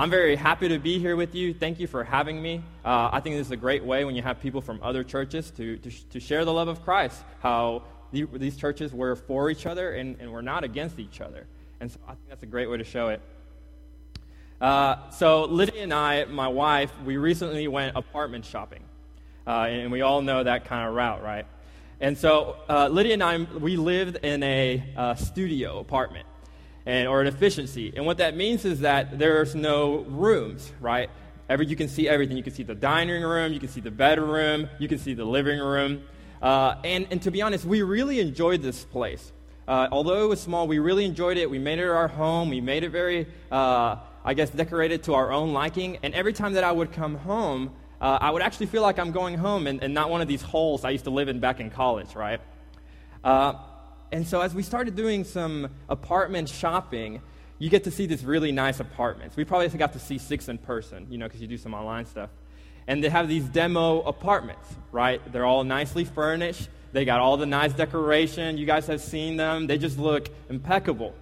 I'm very happy to be here with you. Thank you for having me. Uh, I think this is a great way when you have people from other churches to, to, to share the love of Christ, how the, these churches were for each other and, and we're not against each other. And so I think that's a great way to show it. Uh, so Lydia and I, my wife, we recently went apartment shopping. Uh, and we all know that kind of route, right? And so uh, Lydia and I, we lived in a uh, studio apartment and, or an efficiency. And what that means is that there's no rooms, right? Every, you can see everything. You can see the dining room, you can see the bedroom, you can see the living room. Uh, and, and to be honest, we really enjoyed this place. Uh, although it was small, we really enjoyed it. We made it our home. We made it very, uh, I guess, decorated to our own liking. And every time that I would come home, uh, I would actually feel like I'm going home and, and, not one of these holes I used to live in back in college, right? And so as we started doing some apartment shopping, you get to see these really nice apartments. We probably got to see six in person, you know, because you do some online stuff. And they have these demo apartments, right? They're all nicely furnished. They got all the nice decoration. You guys have seen them. They just look impeccable.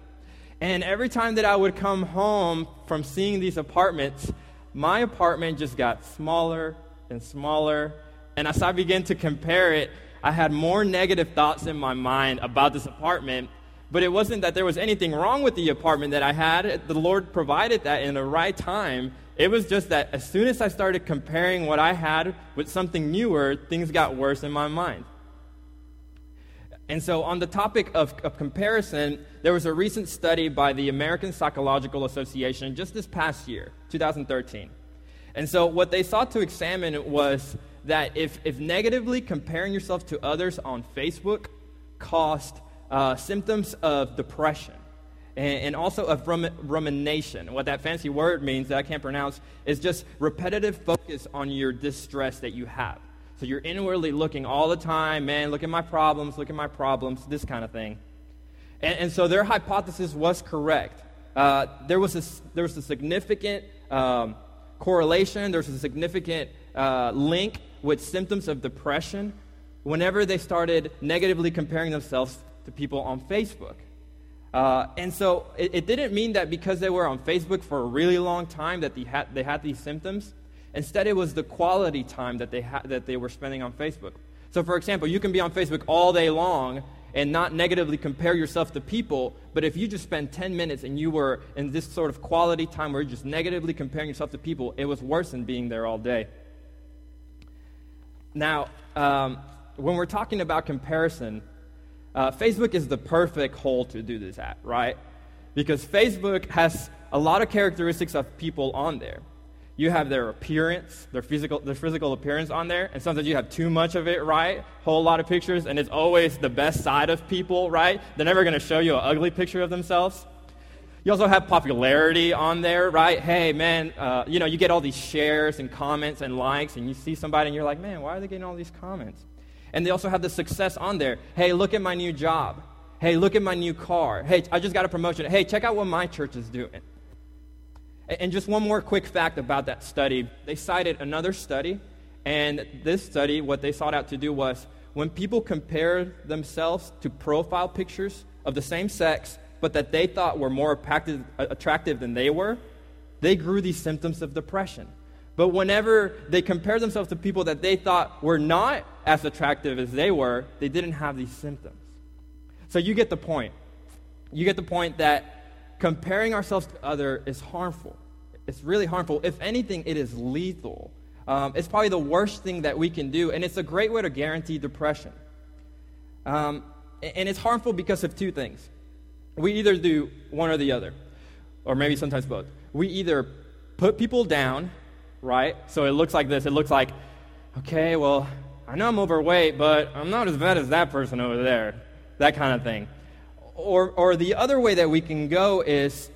And every time that I would come home from seeing these apartments, my apartment just got smaller and smaller. And as I began to compare it, I had more negative thoughts in my mind about this apartment. But it wasn't that there was anything wrong with the apartment that I had. The Lord provided that in the right time. It was just that as soon as I started comparing what I had with something newer, things got worse in my mind. And so, on the topic of, of, comparison, there was a recent study by the American Psychological Association just this past year, 2013. And so, what they sought to examine was that if, if negatively comparing yourself to others on Facebook caused uh, symptoms of depression and, and also of rum- rumination, what that fancy word means that I can't pronounce is just repetitive focus on your distress that you have. So you're inwardly looking all the time, man, look at my problems, look at my problems, this kind of thing. And, and so their hypothesis was correct. Uh, there, was a, there was a significant um, correlation, there was a significant uh, link with symptoms of depression whenever they started negatively comparing themselves to people on Facebook. Uh, and so it, it, didn't mean that because they were on Facebook for a really long time that they had, they had these symptoms. Instead, it was the quality time that they, ha- that they were spending on Facebook. So, for example, you can be on Facebook all day long and not negatively compare yourself to people, but if you just spend 10 minutes and you were in this sort of quality time where you're just negatively comparing yourself to people, it was worse than being there all day. Now, um, when we're talking about comparison, uh, Facebook is the perfect hole to do this at, right? Because Facebook has a lot of characteristics of people on there. You have their appearance, their physical, their physical appearance on there, and sometimes you have too much of it, right? Whole lot of pictures, and it's always the best side of people, right? They're never going to show you an ugly picture of themselves. You also have popularity on there, right? Hey, man, uh, you know, you get all these shares and comments and likes, and you see somebody and you're like, man, why are they getting all these comments? And they also have the success on there. Hey, look at my new job. Hey, look at my new car. Hey, I just got a promotion. Hey, check out what my church is doing. And just one more quick fact about that study. They cited another study, and this study, what they sought out to do was when people compare themselves to profile pictures of the same sex but that they thought were more attractive, than they were, they grew these symptoms of depression. But whenever they compared themselves to people that they thought were not as attractive as they were, they didn't have these symptoms. So you get the point. You get the point that comparing ourselves to other is harmful. It's really harmful. If anything, it is lethal. Um, it's probably the worst thing that we can do, and it's a great way to guarantee depression. Um, and it's harmful because of two things. We either do one or the other, or maybe sometimes both. We either put people down, right? So it looks like this. It looks like, okay, well, I know I'm overweight, but I'm not as bad as that person over there. That kind of thing. Or, or the other way that we can go is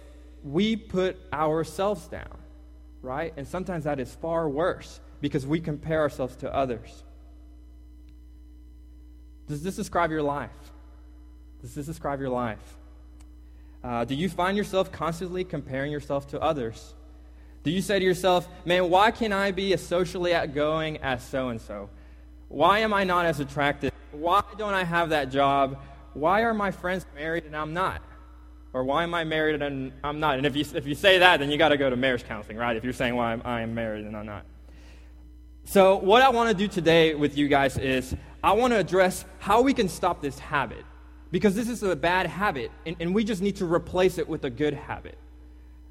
we put ourselves down, right? And sometimes that is far worse because we compare ourselves to others. Does this describe your life? Does this describe your life? Uh, do you find yourself constantly comparing yourself to others? Do you say to yourself, man, why can't I be as socially outgoing as so and so? Why am I not as attractive? Why don't I have that job? Why are my friends married and I'm not? Or why am I married and I'm not? And if you, if you say that, then you got to go to marriage counseling, right? If you're saying why I am married and I'm not. So, what I want to do today with you guys is I want to address how we can stop this habit. Because this is a bad habit, and, and we just need to replace it with a good habit.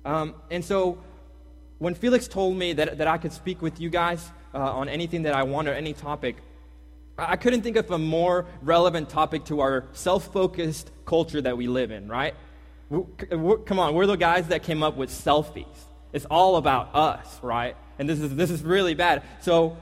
Um, and so, when Felix told me that, that I could speak with you guys uh, on anything that I want or any topic, I couldn't think of a more relevant topic to our self focused culture that we live in, right? We're, we're, come on, we're the guys that came up with selfies. It's all about us, right? And this is, this is really bad. So,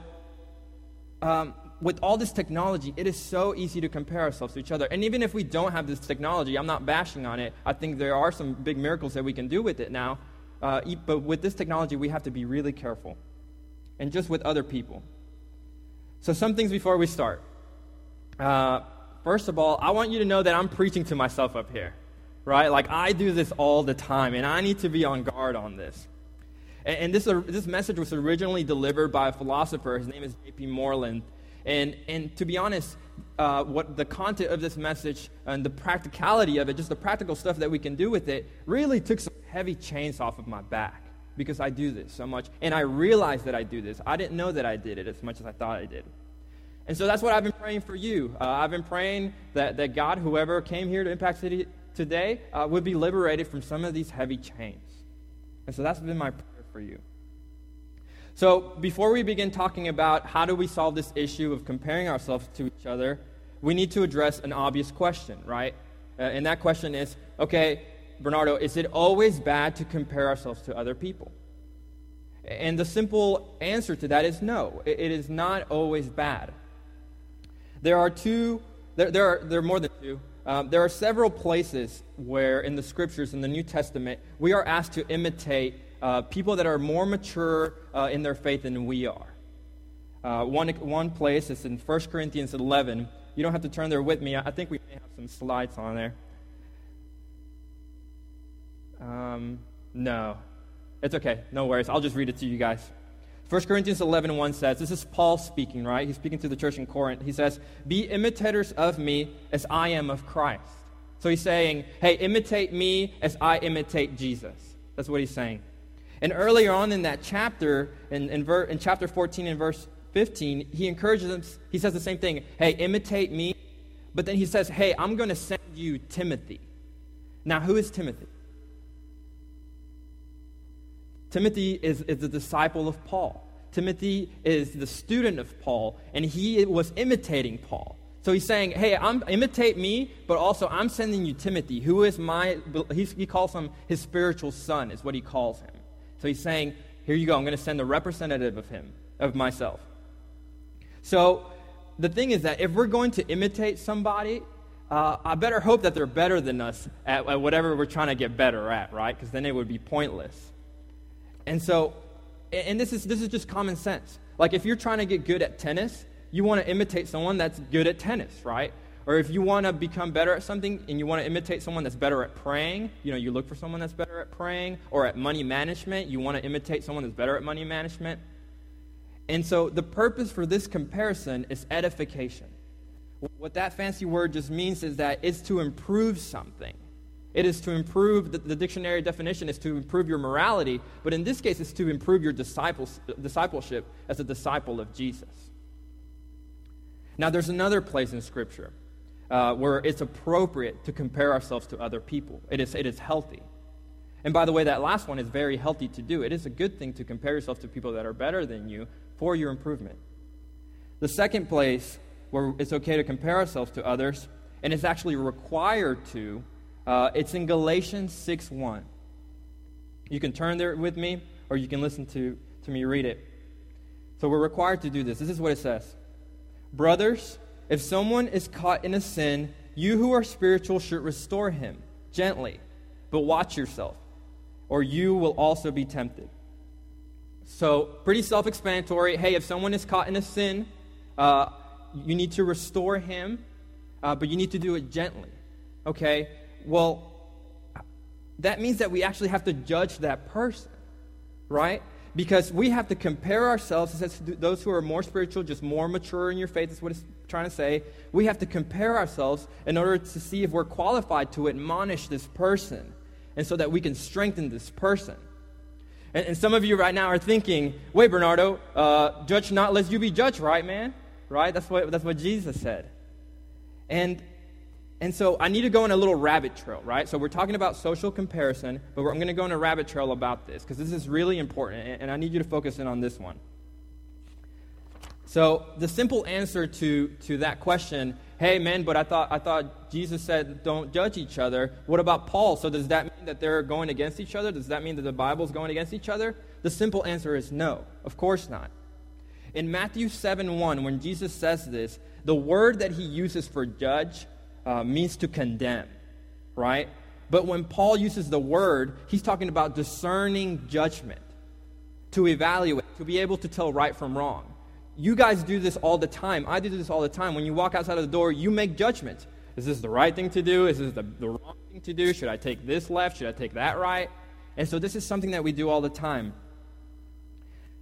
um, with all this technology, it is so easy to compare ourselves to each other. And even if we don't have this technology, I'm not bashing on it. I think there are some big miracles that we can do with it now. Uh, but with this technology, we have to be really careful. And just with other people. So, some things before we start. Uh, first of all, I want you to know that I'm preaching to myself up here, right? Like, I do this all the time, and I need to be on guard on this. And, and this, uh, this message was originally delivered by a philosopher. His name is J.P. Moreland. And, and to be honest, uh, what the content of this message and the practicality of it, just the practical stuff that we can do with it, really took some heavy chains off of my back because I do this so much. And I realized that I do this. I didn't know that I did it as much as I thought I did. And so that's what I've been praying for you. Uh, I've been praying that, that God, whoever came here to Impact City today, uh, would be liberated from some of these heavy chains. And so that's been my prayer for you. So, before we begin talking about how do we solve this issue of comparing ourselves to each other, we need to address an obvious question, right? Uh, and that question is okay, Bernardo, is it always bad to compare ourselves to other people? And the simple answer to that is no, it, it is not always bad. There are two, there, there, are, there are more than two. Um, there are several places where in the scriptures, in the New Testament, we are asked to imitate uh, people that are more mature uh, in their faith than we are. Uh, one, one place is in 1 Corinthians 11. You don't have to turn there with me. I think we may have some slides on there. Um, no. It's okay. No worries. I'll just read it to you guys. 1 Corinthians 11 1 says, This is Paul speaking, right? He's speaking to the church in Corinth. He says, Be imitators of me as I am of Christ. So he's saying, Hey, imitate me as I imitate Jesus. That's what he's saying. And earlier on in that chapter, in, in, ver, in chapter 14 and verse 15, he encourages them, he says the same thing Hey, imitate me. But then he says, Hey, I'm going to send you Timothy. Now, who is Timothy? Timothy is, is a disciple of Paul. Timothy is the student of Paul, and he was imitating Paul. So he's saying, hey, I'm, imitate me, but also I'm sending you Timothy, who is my, he calls him his spiritual son, is what he calls him. So he's saying, Here you go, I'm going to send a representative of him, of myself. So the thing is that if we're going to imitate somebody, uh, I better hope that they're better than us at, at whatever we're trying to get better at, right? Because then it would be pointless. And so, and this is, this is just common sense. Like if you're trying to get good at tennis, you want to imitate someone that's good at tennis, right? Or if you want to become better at something and you want to imitate someone that's better at praying, you know, you look for someone that's better at praying, or at money management, you want to imitate someone that's better at money management. And so the purpose for this comparison is edification. What that fancy word just means is that it's to improve something. It is to improve, the, the, dictionary definition is to improve your morality, but in this case, it's to improve your discipleship as a disciple of Jesus. Now, there's another place in Scripture uh, where it's appropriate to compare ourselves to other people. It is, it is healthy. And by the way, that last one is very healthy to do. It is a good thing to compare yourself to people that are better than you for your improvement. The second place where it's okay to compare ourselves to others, and it's actually required to, uh, it's in Galatians 6 1. You can turn there with me, or you can listen to, to me read it. So we're required to do this. This is what it says Brothers, if someone is caught in a sin, you who are spiritual should restore him gently, but watch yourself, or you will also be tempted. So, pretty self explanatory. Hey, if someone is caught in a sin, uh, you need to restore him, uh, but you need to do it gently. Okay? Well, that means that we actually have to judge that person, right? Because we have to compare ourselves, it says those who are more spiritual, just more mature in your faith, is what trying to say. We have to compare ourselves in order to see if we're qualified to admonish this person and so that we can strengthen this person. And, and some of you right now are thinking, wait, Bernardo, uh, judge not lest you be judged, right, man? Right? That's what, that's what Jesus said. And and so I need to go on a little rabbit trail, right? So we're talking about social comparison, but I'm going to go on a rabbit trail about this because this is really important, and I need you to focus in on this one. So the simple answer to, to that question, hey man, but I thought I thought Jesus said don't judge each other. What about Paul? So does that mean that they're going against each other? Does that mean that the Bible's going against each other? The simple answer is no. Of course not. In Matthew 7 1, when Jesus says this, the word that he uses for judge uh, means to condemn, right? But when Paul uses the word, he's talking about discerning judgment, to evaluate, to be able to tell right from wrong. You guys do this all the time. I do this all the time. When you walk outside of the door, you make judgments. Is this the right thing to do? Is this the, the wrong thing to do? Should I take this left? Should I take that right? And so this is something that we do all the time.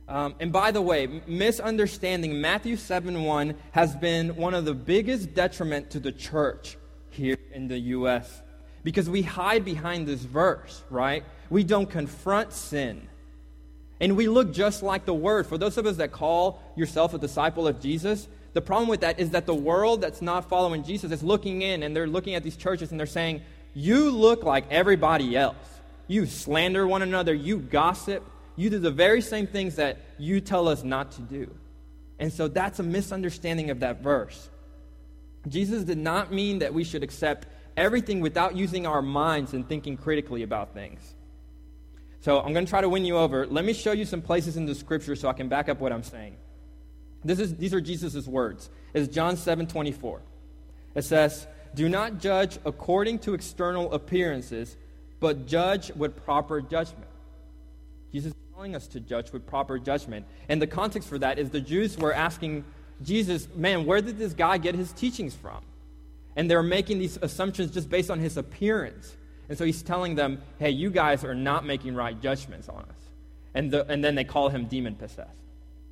Um, and by the way, misunderstanding Matthew 7 1 has been one of the biggest detriment to the church here in the U.S. Because we hide behind this verse, right? We don't confront sin. And we look just like the Word. For those of us that call yourself a disciple of Jesus, the problem with that is that the world that's not following Jesus is looking in and they're looking at these churches and they're saying, You look like everybody else. You slander one another, you gossip, you do the very same things that you tell us not to do. And so that's a misunderstanding of that verse. Jesus did not mean that we should accept everything without using our minds and thinking critically about things. So I'm going to try to win you over. Let me show you some places in the scripture so I can back up what I'm saying. This is, these are Jesus' words. It's John 7 24. It says, Do not judge according to external appearances, but judge with proper judgment. Jesus is telling us to judge with proper judgment. And the context for that is the Jews were asking Jesus, man, where did this guy get his teachings from? And they're making these assumptions just based on his appearance. And so he's telling them, hey, you guys are not making right judgments on us. And, the, and then they call him demon possessed.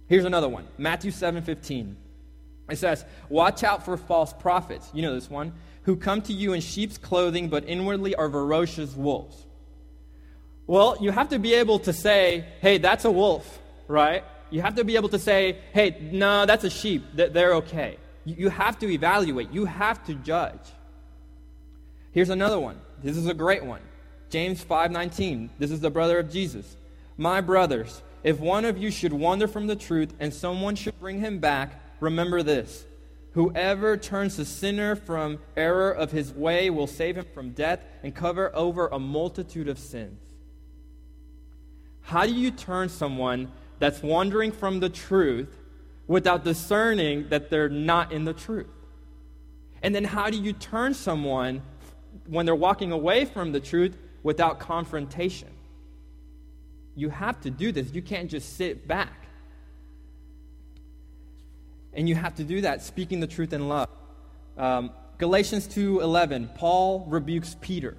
Here's another one Matthew 7 15. It says, Watch out for false prophets. You know this one. Who come to you in sheep's clothing, but inwardly are ferocious wolves. Well, you have to be able to say, hey, that's a wolf, right? You have to be able to say, hey, no, that's a sheep. They're okay. You have to evaluate, you have to judge. Here's another one. This is a great one. James 5:19. This is the brother of Jesus. My brothers, if one of you should wander from the truth and someone should bring him back, remember this. Whoever turns the sinner from error of his way will save him from death and cover over a multitude of sins. How do you turn someone that's wandering from the truth without discerning that they're not in the truth? And then how do you turn someone when they're walking away from the truth without confrontation? You have to do this. You can't just sit back. And you have to do that speaking the truth in love. Um, Galatians 2:11, Paul rebukes Peter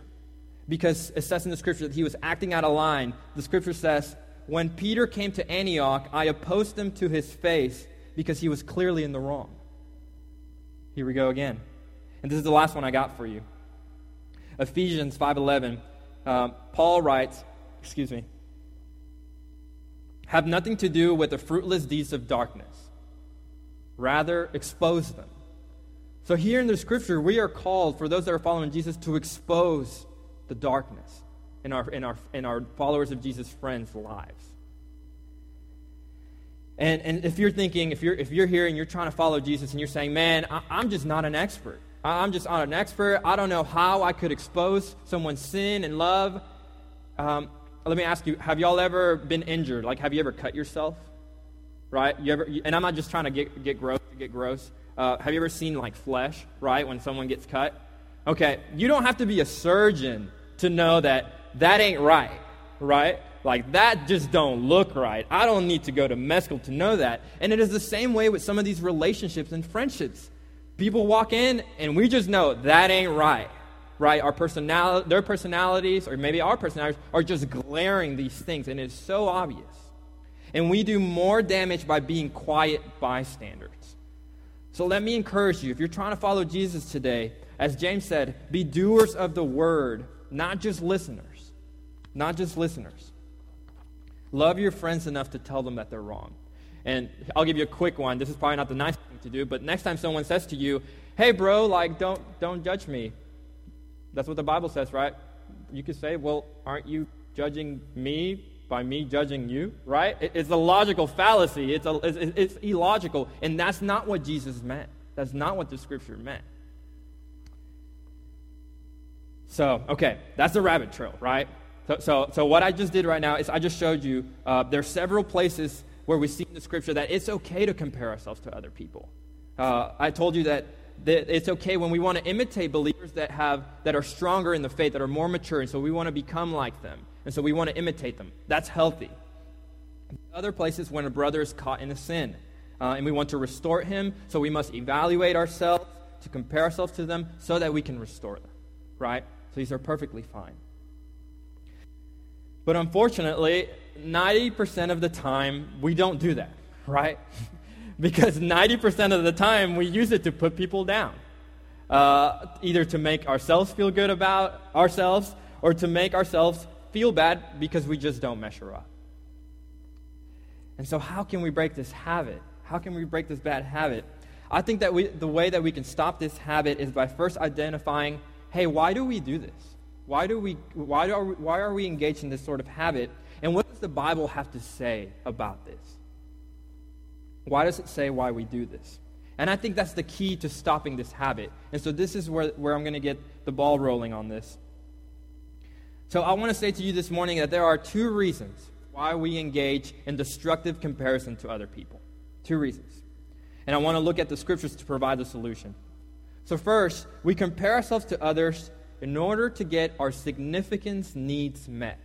because it says in the scripture that he was acting out of line. The scripture says, When Peter came to Antioch, I opposed him to his face because he was clearly in the wrong. Here we go again. And this is the last one I got for you. Ephesians 5.11, um, Paul writes, excuse me, have nothing to do with the fruitless deeds of darkness. Rather, expose them. So here in the scripture, we are called, for those that are following Jesus, to expose the darkness in our, in our, in our followers of Jesus' friends' lives. And, and if you're thinking, if you're, if you're here and you're trying to follow Jesus and you're saying, man, I, I'm just not an expert. I'm just not an expert. I don't know how I could expose someone's sin and love. Um, let me ask you, have y'all ever been injured? Like, have you ever cut yourself? Right? You ever, and I'm not just trying to get, get gross, get gross. Uh, have you ever seen, like, flesh, right, when someone gets cut? Okay, you don't have to be a surgeon to know that that ain't right, right? Like that just don't look right. I don't need to go to med school to know that. And it is the same way with some of these relationships and friendships. People walk in and we just know that ain't right. Right? Our personality their personalities or maybe our personalities are just glaring these things and it's so obvious. And we do more damage by being quiet bystanders. So let me encourage you if you're trying to follow Jesus today, as James said, be doers of the word, not just listeners. Not just listeners. Love your friends enough to tell them that they're wrong. And I'll give you a quick one. This is probably not the nice thing to do, but next time someone says to you, "Hey bro, like don't don't judge me." That's what the Bible says, right? You could say, "Well, aren't you judging me by me judging you, right? It's a logical fallacy. It's, a, it's, it's illogical. And that's not what Jesus meant. That's not what the scripture meant. So, okay, that's the rabbit trail, right? So, so, so what I just did right now is I just showed you uh, there are several places where we see in the scripture that it's okay to compare ourselves to other people. Uh, I told you that, that it's okay when we want to imitate believers that, have, that are stronger in the faith, that are more mature, and so we want to become like them. And so we want to imitate them. That's healthy. Other places when a brother is caught in a sin uh, and we want to restore him, so we must evaluate ourselves to compare ourselves to them so that we can restore them. Right? So these are perfectly fine. But unfortunately, 90% of the time, we don't do that, right? because 90% of the time, we use it to put people down. Uh, either to make ourselves feel good about ourselves or to make ourselves feel bad because we just don't measure up. And so, how can we break this habit? How can we break this bad habit? I think that we, the way that we can stop this habit is by first identifying hey, why do we do this? Why, do we, why, do, we, why are we engaged in this sort of habit? Does the Bible have to say about this? Why does it say why we do this? And I think that's the key to stopping this habit. And so, this is where, where I'm going to get the ball rolling on this. So I want to say to you this morning that there are two reasons why we engage in destructive comparison to other people. Two reasons. And I want to look at the scriptures to provide the solution. So, first, we compare ourselves to others in order to get our significance needs met.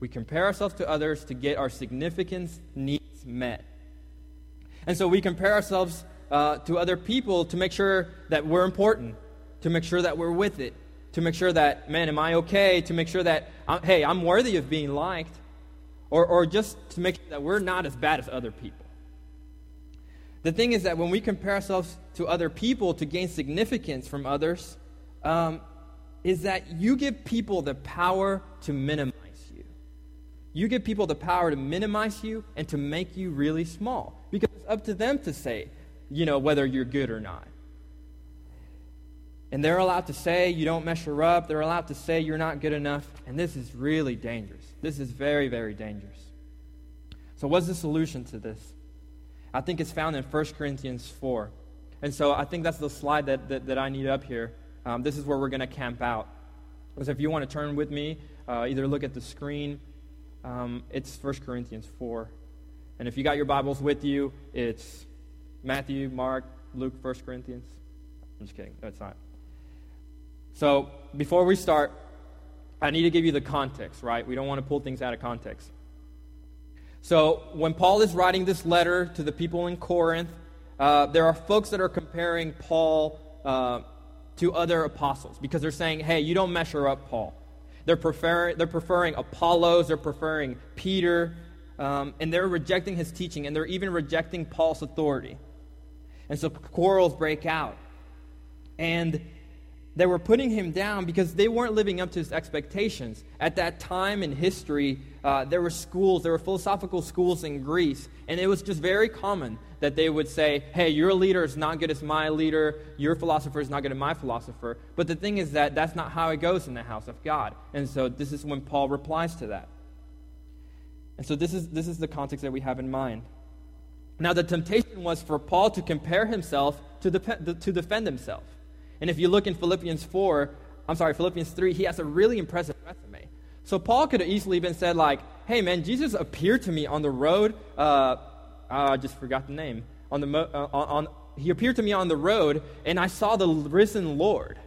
We compare ourselves to others to get our significance needs met. And so we compare ourselves uh, to other people to make sure that we're important, to make sure that we're with it, to make sure that, man, am I okay? To make sure that, I'm, hey, I'm worthy of being liked. Or, or just to make sure that we're not as bad as other people. The thing is that when we compare ourselves to other people to gain significance from others, um, is that you give people the power to minimize you. Give people the power to minimize you and to make you really small. Because it's up to them to say, you know, whether you're good or not. And they're allowed to say you don't measure up. They're allowed to say you're not good enough. And this is really dangerous. This is very, very dangerous. So, what's the solution to this? I think it's found in 1 Corinthians 4. And so I think that's the slide that, that, that I need up here. Um, this is where we're going to camp out. So if you want to turn with me, uh, either look at the screen. Um, it's 1 Corinthians 4. And if you got your Bibles with you, it's Matthew, Mark, Luke, 1 Corinthians. I'm just kidding. No, it's not. So, before we start, I need to give you the context, right? We don't want to pull things out of context. So, when Paul is writing this letter to the people in Corinth, uh, there are folks that are comparing Paul uh, to other apostles because they're saying, hey, you don't measure up Paul. They're, prefer- they're preferring Apollos, they're preferring Peter, um, and they're rejecting his teaching, and they're even rejecting Paul's authority. And so quarrels break out. And they were putting him down because they weren't living up to his expectations. At that time in history, uh, there were schools, there were philosophical schools in Greece, and it was just very common that they would say, hey, your leader is not good as my leader, your philosopher is not good as my philosopher. But the thing is that that's not how it goes in the house of God. And so this is when Paul replies to that. And so this is, this is the context that we have in mind. Now, the temptation was for Paul to compare himself to, to defend himself. And if you look in Philippians 4, I'm sorry, Philippians 3, he has a really impressive resume. So Paul could have easily been said, like, hey, man, Jesus appeared to me on the road. Uh, I just forgot the name. On the, mo- uh, on, on, he appeared to me on the road, and I saw the risen Lord.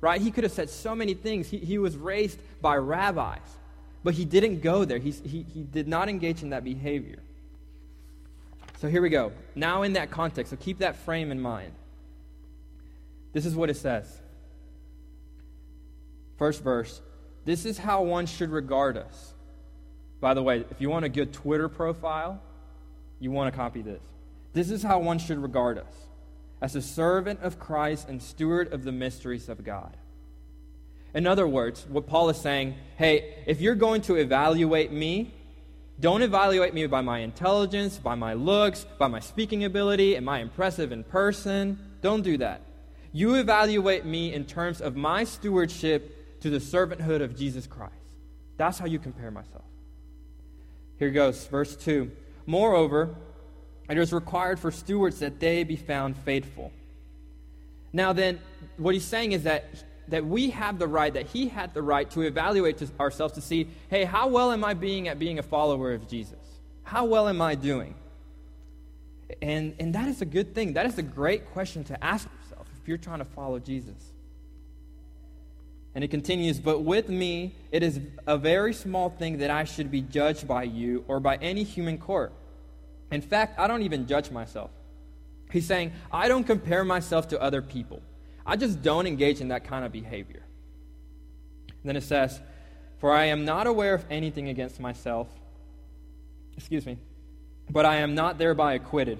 Right? He could have said so many things. He, he was raised by rabbis, but he didn't go there. He, he, he did not engage in that behavior. So here we go. Now, in that context, so keep that frame in mind. This is what it says. First verse This is how one should regard us By the way, if you want a good Twitter profile, you want to copy this. This is how one should regard us as a servant of Christ and steward of the mysteries of God. In other words, what Paul is saying hey, if you're going to evaluate me, don't evaluate me by my intelligence, by my looks, by my speaking ability, am I impressive in person? Don't do that. You evaluate me in terms of my stewardship to the servanthood of Jesus Christ. That's how you compare myself. Here goes, verse 2. Moreover, it is required for stewards that they be found faithful. Now, then, what he's saying is that, that we have the right, that he had the right to evaluate to ourselves to see, hey, how well am I being at being a follower of Jesus? How well am I doing? And, and that is a good thing. That is a great question to ask you're trying to follow Jesus. And it continues, But with me, it is a very small thing that I should be judged by you or by any human court. In fact, I don't even judge myself. He's saying, I don't compare myself to other people. I just don't engage in that kind of behavior. Then it says, For I am not aware of anything against myself. Excuse me. But I am not thereby acquitted.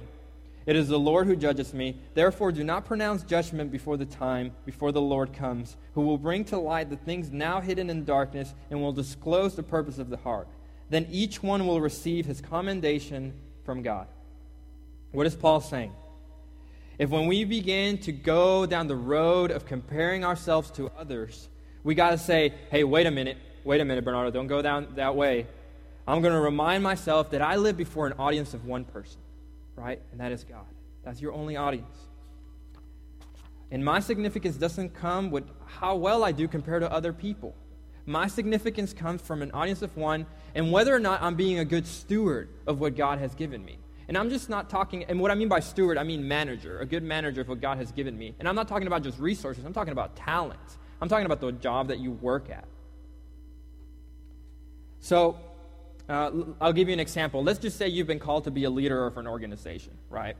It is the Lord who judges me. Therefore, do not pronounce judgment before the time, before the Lord comes, who will bring to light the things now hidden in darkness and will disclose the purpose of the heart. Then each one will receive his commendation from God. What is Paul saying? If when we begin to go down the road of comparing ourselves to others, we got to say, hey, wait a minute, wait a minute, Bernardo, don't go down that way. I'm going to remind myself that I live before an audience of one person, right? And that is God. That's your only audience. And my significance doesn't come with how well I do compared to other people. My significance comes from an audience of one and whether or not I'm being a good steward of what God has given me. And I'm just not talking, and what I mean by steward, I mean manager, a good manager of what God has given me. And I'm not talking about just resources, I'm talking about talents. I'm talking about the job that you work at. So, uh, I'll give you an example. Let's just say you've been called to be a leader of an organization, right?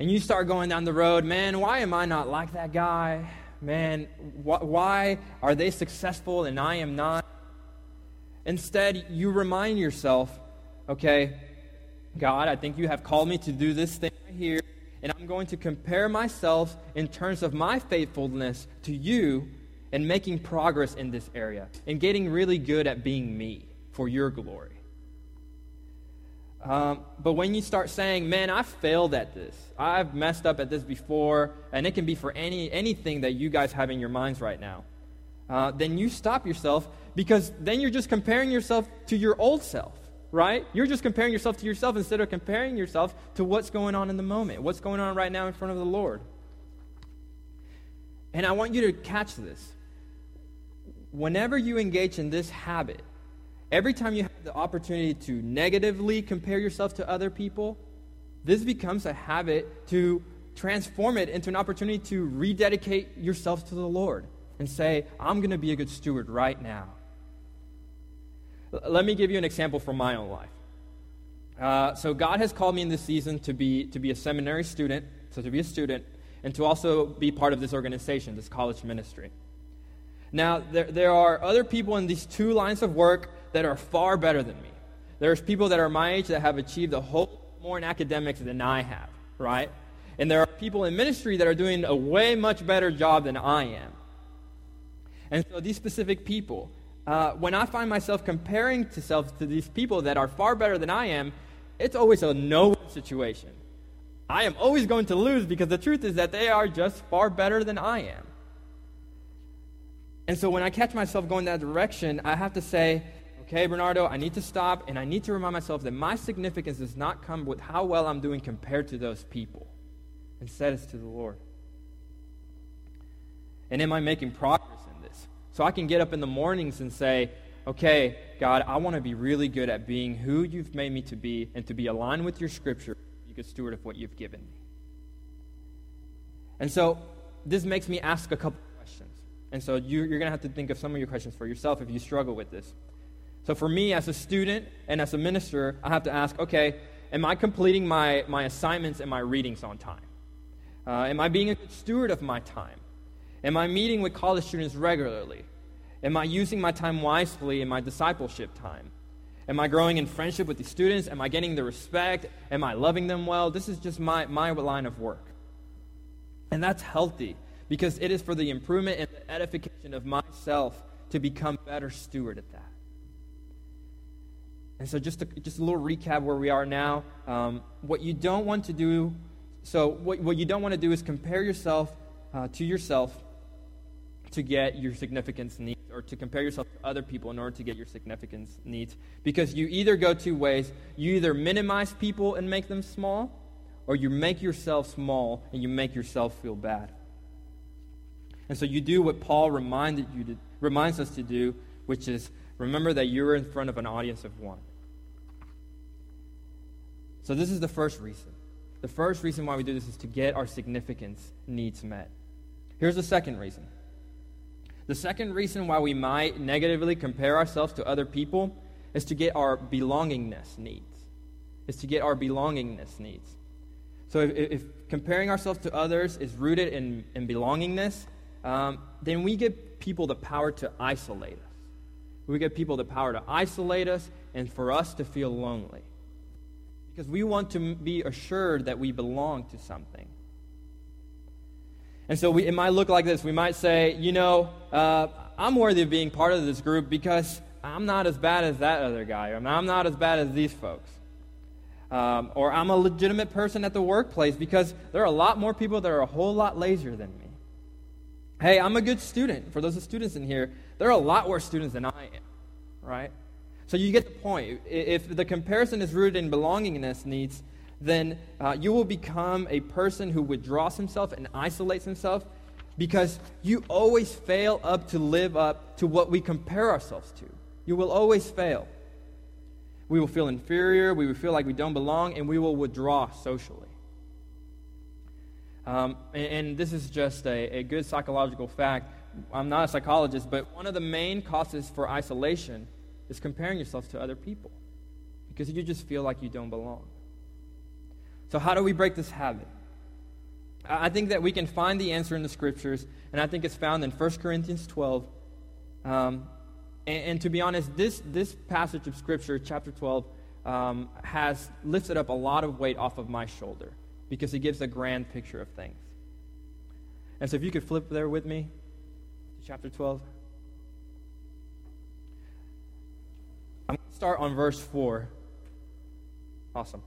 And you start going down the road, man, why am I not like that guy? Man, wh- why are they successful and I am not? Instead, you remind yourself, okay, God, I think you have called me to do this thing right here, and I'm going to compare myself in terms of my faithfulness to you and making progress in this area and getting really good at being me for your glory. Um, but when you start saying, man, I've failed at this, I've messed up at this before, and it can be for any, anything that you guys have in your minds right now, uh, then you stop yourself because then you're just comparing yourself to your old self, right? You're just comparing yourself to yourself instead of comparing yourself to what's going on in the moment, what's going on right now in front of the Lord. And I want you to catch this. Whenever you engage in this habit, every time you have the opportunity to negatively compare yourself to other people, this becomes a habit to transform it into an opportunity to rededicate yourself to the Lord and say, I'm going to be a good steward right now. L- let me give you an example from my own life. Uh, so, God has called me in this season to be, to be a seminary student, so to be a student, and to also be part of this organization, this college ministry. Now, there, there are other people in these two lines of work that are far better than me. There's people that are my age that have achieved a whole lot more in academics than I have, right? And there are people in ministry that are doing a way much better job than I am. And so these specific people, uh, when I find myself comparing to self to these people that are far better than I am, it's always a no-win situation. I am always going to lose because the truth is that they are just far better than I am. And so when I catch myself going that direction, I have to say, okay, Bernardo, I need to stop and I need to remind myself that my significance does not come with how well I'm doing compared to those people. Instead, it's to the Lord. And am I making progress in this? So I can get up in the mornings and say, okay, God, I want to be really good at being who you've made me to be and to be aligned with your scripture, you good steward of what you've given me. And so this makes me ask a couple questions. And so you, are going to have to think of some of your questions for yourself if you struggle with this. So for me, as a student and as a minister, I have to ask, okay, am I completing my, my assignments and my readings on time? Uh, am I being a good steward of my time? Am I meeting with college students regularly? Am I using my time wisely in my discipleship time? Am I growing in friendship with the students? Am I getting the respect? Am I loving them well? This is just my, my line of work. And that's healthy because it is for the improvement and the edification of myself to become better steward at that. And so, just a, just a little recap where we are now. Um, what you don't want to do, so what, what you don't want to do is compare yourself uh, to yourself to get your significance needs or to compare yourself to other people in order to get your significance needs. Because you either go two ways you either minimize people and make them small, or you make yourself small and you make yourself feel bad. And so you do what Paul reminded you to, reminds us to do, which is remember that you're in front of an audience of one. So this is the first reason. The first reason why we do this is to get our significance needs met. Here's the second reason. The second reason why we might negatively compare ourselves to other people is to get our belongingness needs. Is to get our belongingness needs. So if, if comparing ourselves to others is rooted in, in belongingness, um, then we give people the power to isolate. We give people the power to isolate us and for us to feel lonely. Because we want to be assured that we belong to something. And so we, it might look like this. We might say, you know, uh, I'm worthy of being part of this group because I'm not as bad as that other guy. Or I'm not as bad as these folks. Um, or I'm a legitimate person at the workplace because there are a lot more people that are a whole lot lazier than me. Hey, I'm a good student. For those of students in here, there are a lot worse students than I am, right? So you get the point. If the comparison is rooted in belongingness needs, then uh, you will become a person who withdraws himself and isolates himself because you always fail up to live up to what we compare ourselves to. You will always fail. We will feel inferior, we will feel like we don't belong, and we will withdraw socially. Um, and, and, this is just a, a good psychological fact. I'm not a psychologist, but one of the main causes for isolation is comparing yourself to other people because you just feel like you don't belong. So, how do we break this habit? I think that we can find the answer in the scriptures, and I think it's found in 1 Corinthians 12. Um, and, and, to be honest, this, this passage of scripture, chapter 12, um, has lifted up a lot of weight off of my shoulder because it gives a grand picture of things. And so, if you could flip there with me chapter 12. I'm going to start on verse 4. Awesome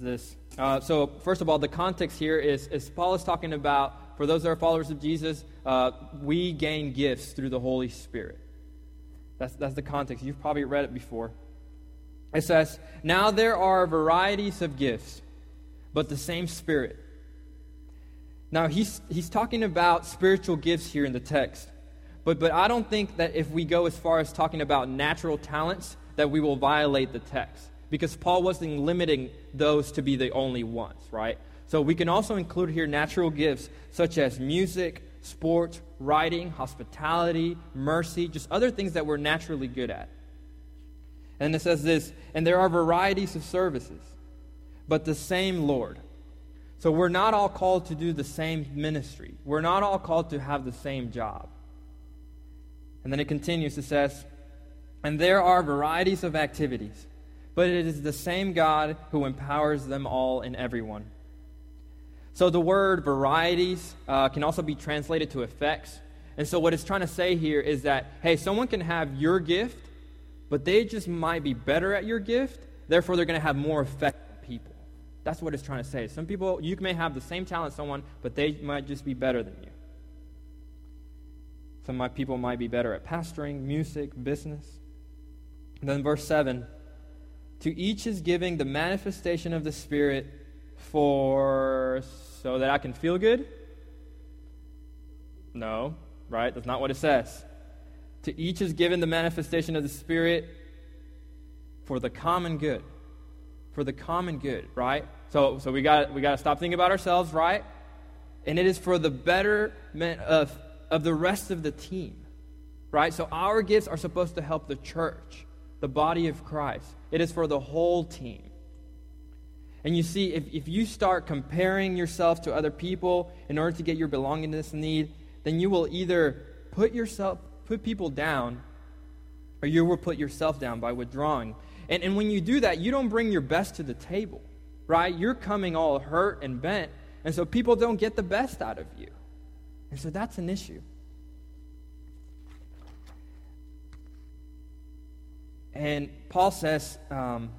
this. Uh, so, first of all, the context here is, is Paul is talking about, for those that are followers of Jesus, uh, we gain gifts through the Holy Spirit. That's, that's the context. You've probably read it before. It says, Now there are varieties of gifts, but the same Spirit. Now, he's, he's talking about spiritual gifts here in the text. But, but I don't think that if we go as far as talking about natural talents, that we will violate the text because Paul wasn't limiting those to be the only ones, right? So we can also include here natural gifts such as music, sports, writing, hospitality, mercy, just other things that we're naturally good at. And it says this, and there are varieties of services, but the same Lord. So we're not all called to do the same ministry. We're not all called to have the same job. And then it continues, it says, and there are varieties of activities but it is the same God who empowers them all and everyone. So the word varieties uh, can also be translated to effects. And so what it's trying to say here is that, hey, someone can have your gift, but they just might be better at your gift, therefore they're going to have more effect. That's what it's trying to say. Some people, you may have the same talent as someone, but they might just be better than you. Some my people might be better at pastoring, music, business. And then verse 7 to each is giving the manifestation of the Spirit for so that I can feel good? No, right? That's not what it says. To each is given the manifestation of the Spirit for the common good. For the common good, right? So, so we got we got to stop thinking about ourselves, right? And it is for the betterment of, of the rest of the team, right? So our gifts are supposed to help the church the body of Christ. It is for the whole team. And you see, if, if you start comparing yourself to other people in order to get your belongingness need, then you will either put yourself, put people down, or you will put yourself down by withdrawing. And, and when you do that, you don't bring your best to the table, right? You're coming all hurt and bent, and so people don't get the best out of you. And so that's an issue. And Paul says, um,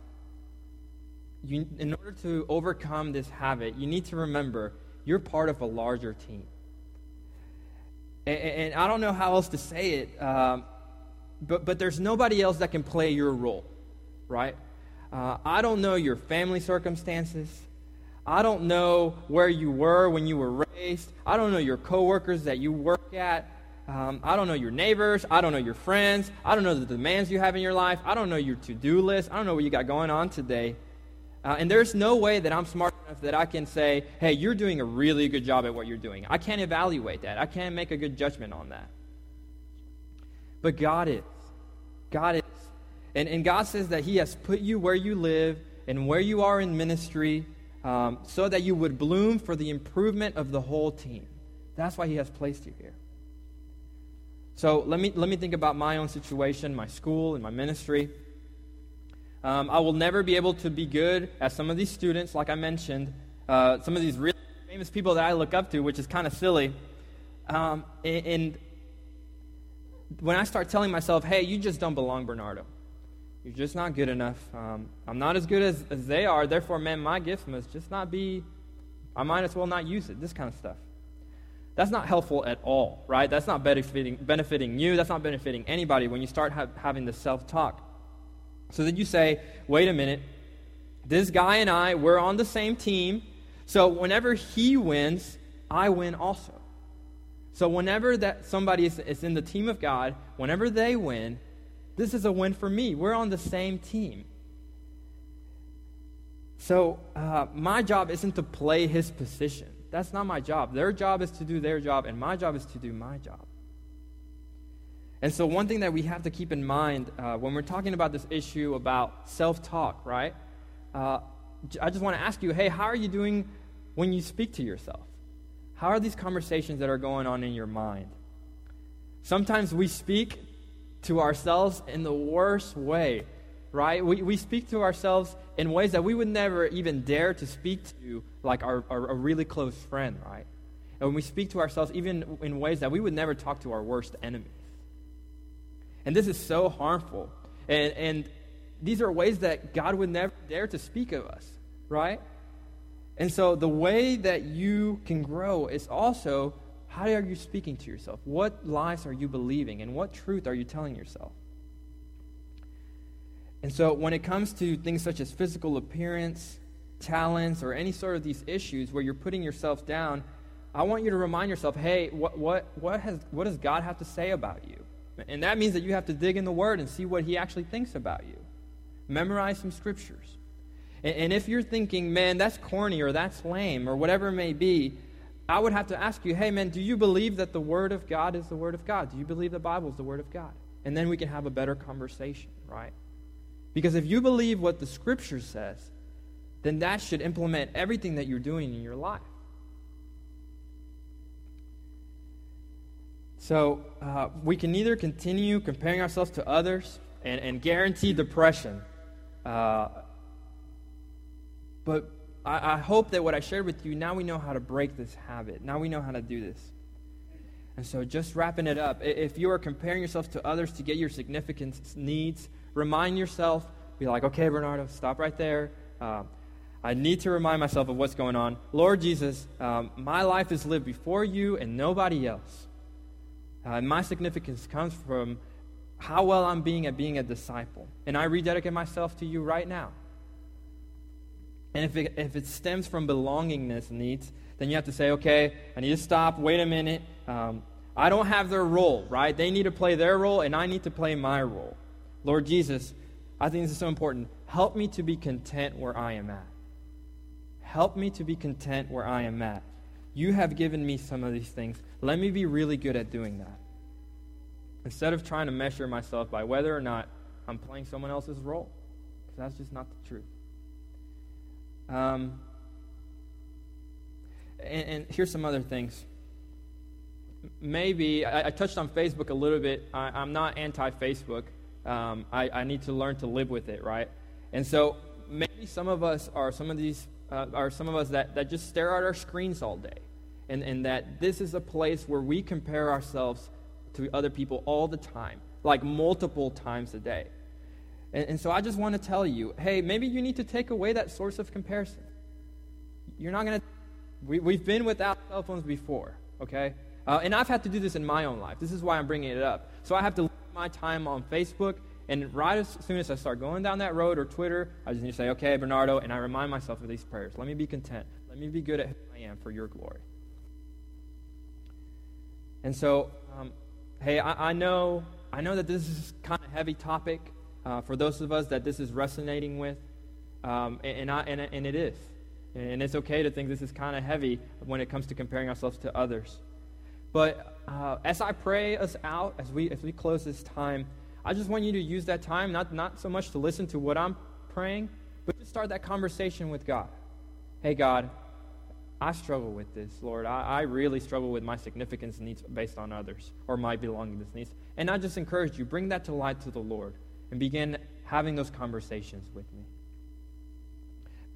you, in order to overcome this habit, you need to remember you're part of a larger team. And, and I don't know how else to say it, um, but, but there's nobody else that can play your role, right? Uh, I don't know your family circumstances. I don't know where you were when you were raised. I don't know your coworkers that you work at. Um, I don't know your neighbors. I don't know your friends. I don't know the demands you have in your life. I don't know your to do list. I don't know what you got going on today. Uh, and there's no way that I'm smart enough that I can say, hey, you're doing a really good job at what you're doing. I can't evaluate that. I can't make a good judgment on that. But God is. God is. And, and God says that He has put you where you live and where you are in ministry um, so that you would bloom for the improvement of the whole team. That's why He has placed you here. So let me, let me think about my own situation, my school, and my ministry. Um, I will never be able to be good as some of these students, like I mentioned, uh, some of these really famous people that I look up to, which is kind of silly. Um, and, and when I start telling myself, hey, you just don't belong, Bernardo. You're just not good enough. Um, I'm not as good as, as they are. Therefore, man, my gift must just not be, I might as well not use it. This kind of stuff. That's not helpful at all, right? That's not benefiting, benefiting you. That's not benefiting anybody when you start ha- having this self talk. So then you say, wait a minute, this guy and I, we're on the same team. So whenever he wins, I win also. So whenever that somebody is, is in the team of God, whenever they win, this is a win for me. We're on the same team. So uh, my job isn't to play his position. That's not my job. Their job is to do their job, and my job is to do my job. And so, one thing that we have to keep in mind uh, when we're talking about this issue about self talk, right? Uh, I just want to ask you hey, how are you doing when you speak to yourself? How are these conversations that are going on in your mind? Sometimes we speak to ourselves in the worst way, right? We, we speak to ourselves in ways that we would never even dare to speak to, like our, our, a really close friend, right? And when we speak to ourselves, even in ways that we would never talk to our worst enemies. And this is so harmful. And, and these are ways that God would never dare to speak of us, right? And so the way that you can grow is also how are you speaking to yourself? What lies are you believing? And what truth are you telling yourself? And so, when it comes to things such as physical appearance, talents, or any sort of these issues where you're putting yourself down, I want you to remind yourself hey, what, what, what, has, what does God have to say about you? And that means that you have to dig in the Word and see what He actually thinks about you. Memorize some scriptures. And, and if you're thinking, man, that's corny or that's lame or whatever it may be, I would have to ask you, hey, man, do you believe that the Word of God is the Word of God? Do you believe the Bible is the Word of God? And then we can have a better conversation, right? Because if you believe what the scripture says, then that should implement everything that you're doing in your life. So uh, we can either continue comparing ourselves to others and, and guarantee depression. Uh, but I, I hope that what I shared with you, now we know how to break this habit. Now we know how to do this. And so, just wrapping it up, if you are comparing yourself to others to get your significance needs, remind yourself, be like, okay, Bernardo, stop right there. Uh, I need to remind myself of what's going on. Lord Jesus, um, my life is lived before you and nobody else. Uh, and my significance comes from how well I'm being at being a disciple. And I rededicate myself to you right now. And if it, if it stems from belongingness needs, then you have to say, okay, I need to stop, wait a minute. Um, I don't have their role, right? They need to play their role, and I need to play my role. Lord Jesus, I think this is so important. Help me to be content where I am at. Help me to be content where I am at. You have given me some of these things. Let me be really good at doing that. Instead of trying to measure myself by whether or not I'm playing someone else's role. Because that's just not the truth. Um, and, and here's some other things maybe I, I, touched on Facebook a little bit. I, am not anti Facebook. um, I, I need to learn to live with it, right? And so maybe some of us are some of these uh, are some of us that, that just stare at our screens all day, and, and that this is a place where we compare ourselves to other people all the time, like multiple times a day. And, and so I just want to tell you hey, maybe you need to take away that source of comparison. You're not going to, we, we've been without cell phones before, okay? Uh, and I've had to do this in my own life. This is why I'm bringing it up. So I have to limit my time on Facebook, and right as soon as I start going down that road or Twitter, I just need to say, okay, Bernardo, and I remind myself of these prayers. Let me be content. Let me be good at who I am for your glory. And so, um, hey, I, I, know, I know that this is kind of heavy topic uh, for those of us that this is resonating with, um, and, and, I, and, and it is. And it's okay to think this is kind of heavy when it comes to comparing ourselves to others. But uh, as I pray us out, as we, as we close this time, I just want you to use that time, not, not so much to listen to what I'm praying, but to start that conversation with God. Hey, God, I struggle with this, Lord. I, I really struggle with my significance needs based on others or my belongingness needs. And I just encourage you, bring that to light to the Lord and begin having those conversations with me.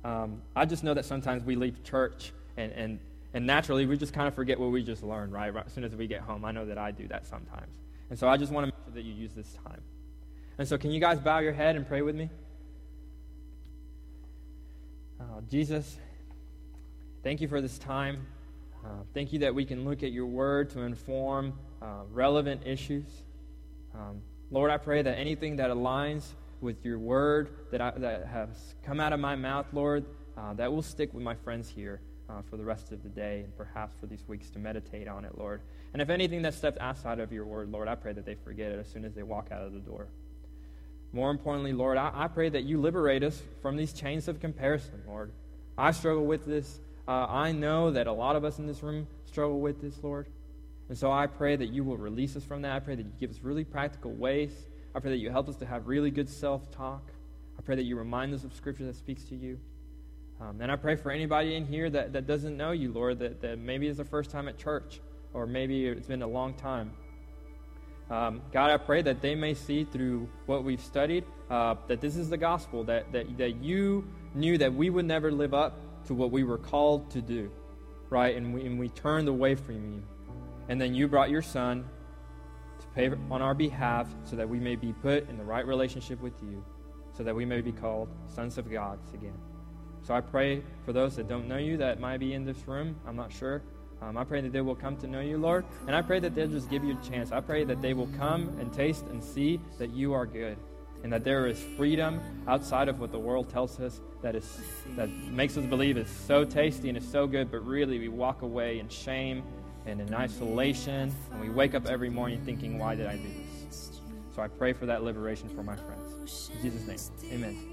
Um, I just know that sometimes we leave church and, and, and naturally we just kind of forget what we just learned, right? right? As soon as we get home. I know that I do that sometimes. And so I just want to make sure that you use this time. And so, can you guys bow your head and pray with me? Uh, Jesus, thank you for this time. Uh, thank you that we can look at your word to inform uh, relevant issues. Um, Lord, I pray that anything that aligns with your word that, I, that has come out of my mouth, Lord, uh, that will stick with my friends here uh, for the rest of the day and perhaps for these weeks to meditate on it, Lord. And if anything that steps outside of your word, Lord, I pray that they forget it as soon as they walk out of the door. More importantly, Lord, I, I pray that you liberate us from these chains of comparison, Lord. I struggle with this. Uh, I know that a lot of us in this room struggle with this, Lord. And so I pray that you will release us from that. I pray that you give us really practical ways I pray that you help us to have really good self talk. I pray that you remind us of Scripture that speaks to you. Um, and I pray for anybody in here that, that doesn't know you, Lord, that, that maybe it's the first time at church, or maybe it's been a long time. Um, God, I pray that they may see through what we've studied uh, that this is the gospel, that, that, that you knew that we would never live up to what we were called to do, right? And we, and we turned away from you. And then you brought your son to pay on our behalf so that we may be put in the right relationship with you, so that we may be called sons of God again. So I pray for those that don't know you that might be in this room. I'm not sure. Um, I pray that they will come to know you, Lord. And I pray that they'll just give you a chance. I pray that they will come and taste and see that you are good. And that there is freedom outside of what the world tells us that is that makes us believe it's so tasty and it's so good, but really we walk away in shame and in isolation. And we wake up every morning thinking, why did I do this? So I pray for that liberation for my friends. In Jesus' name, amen.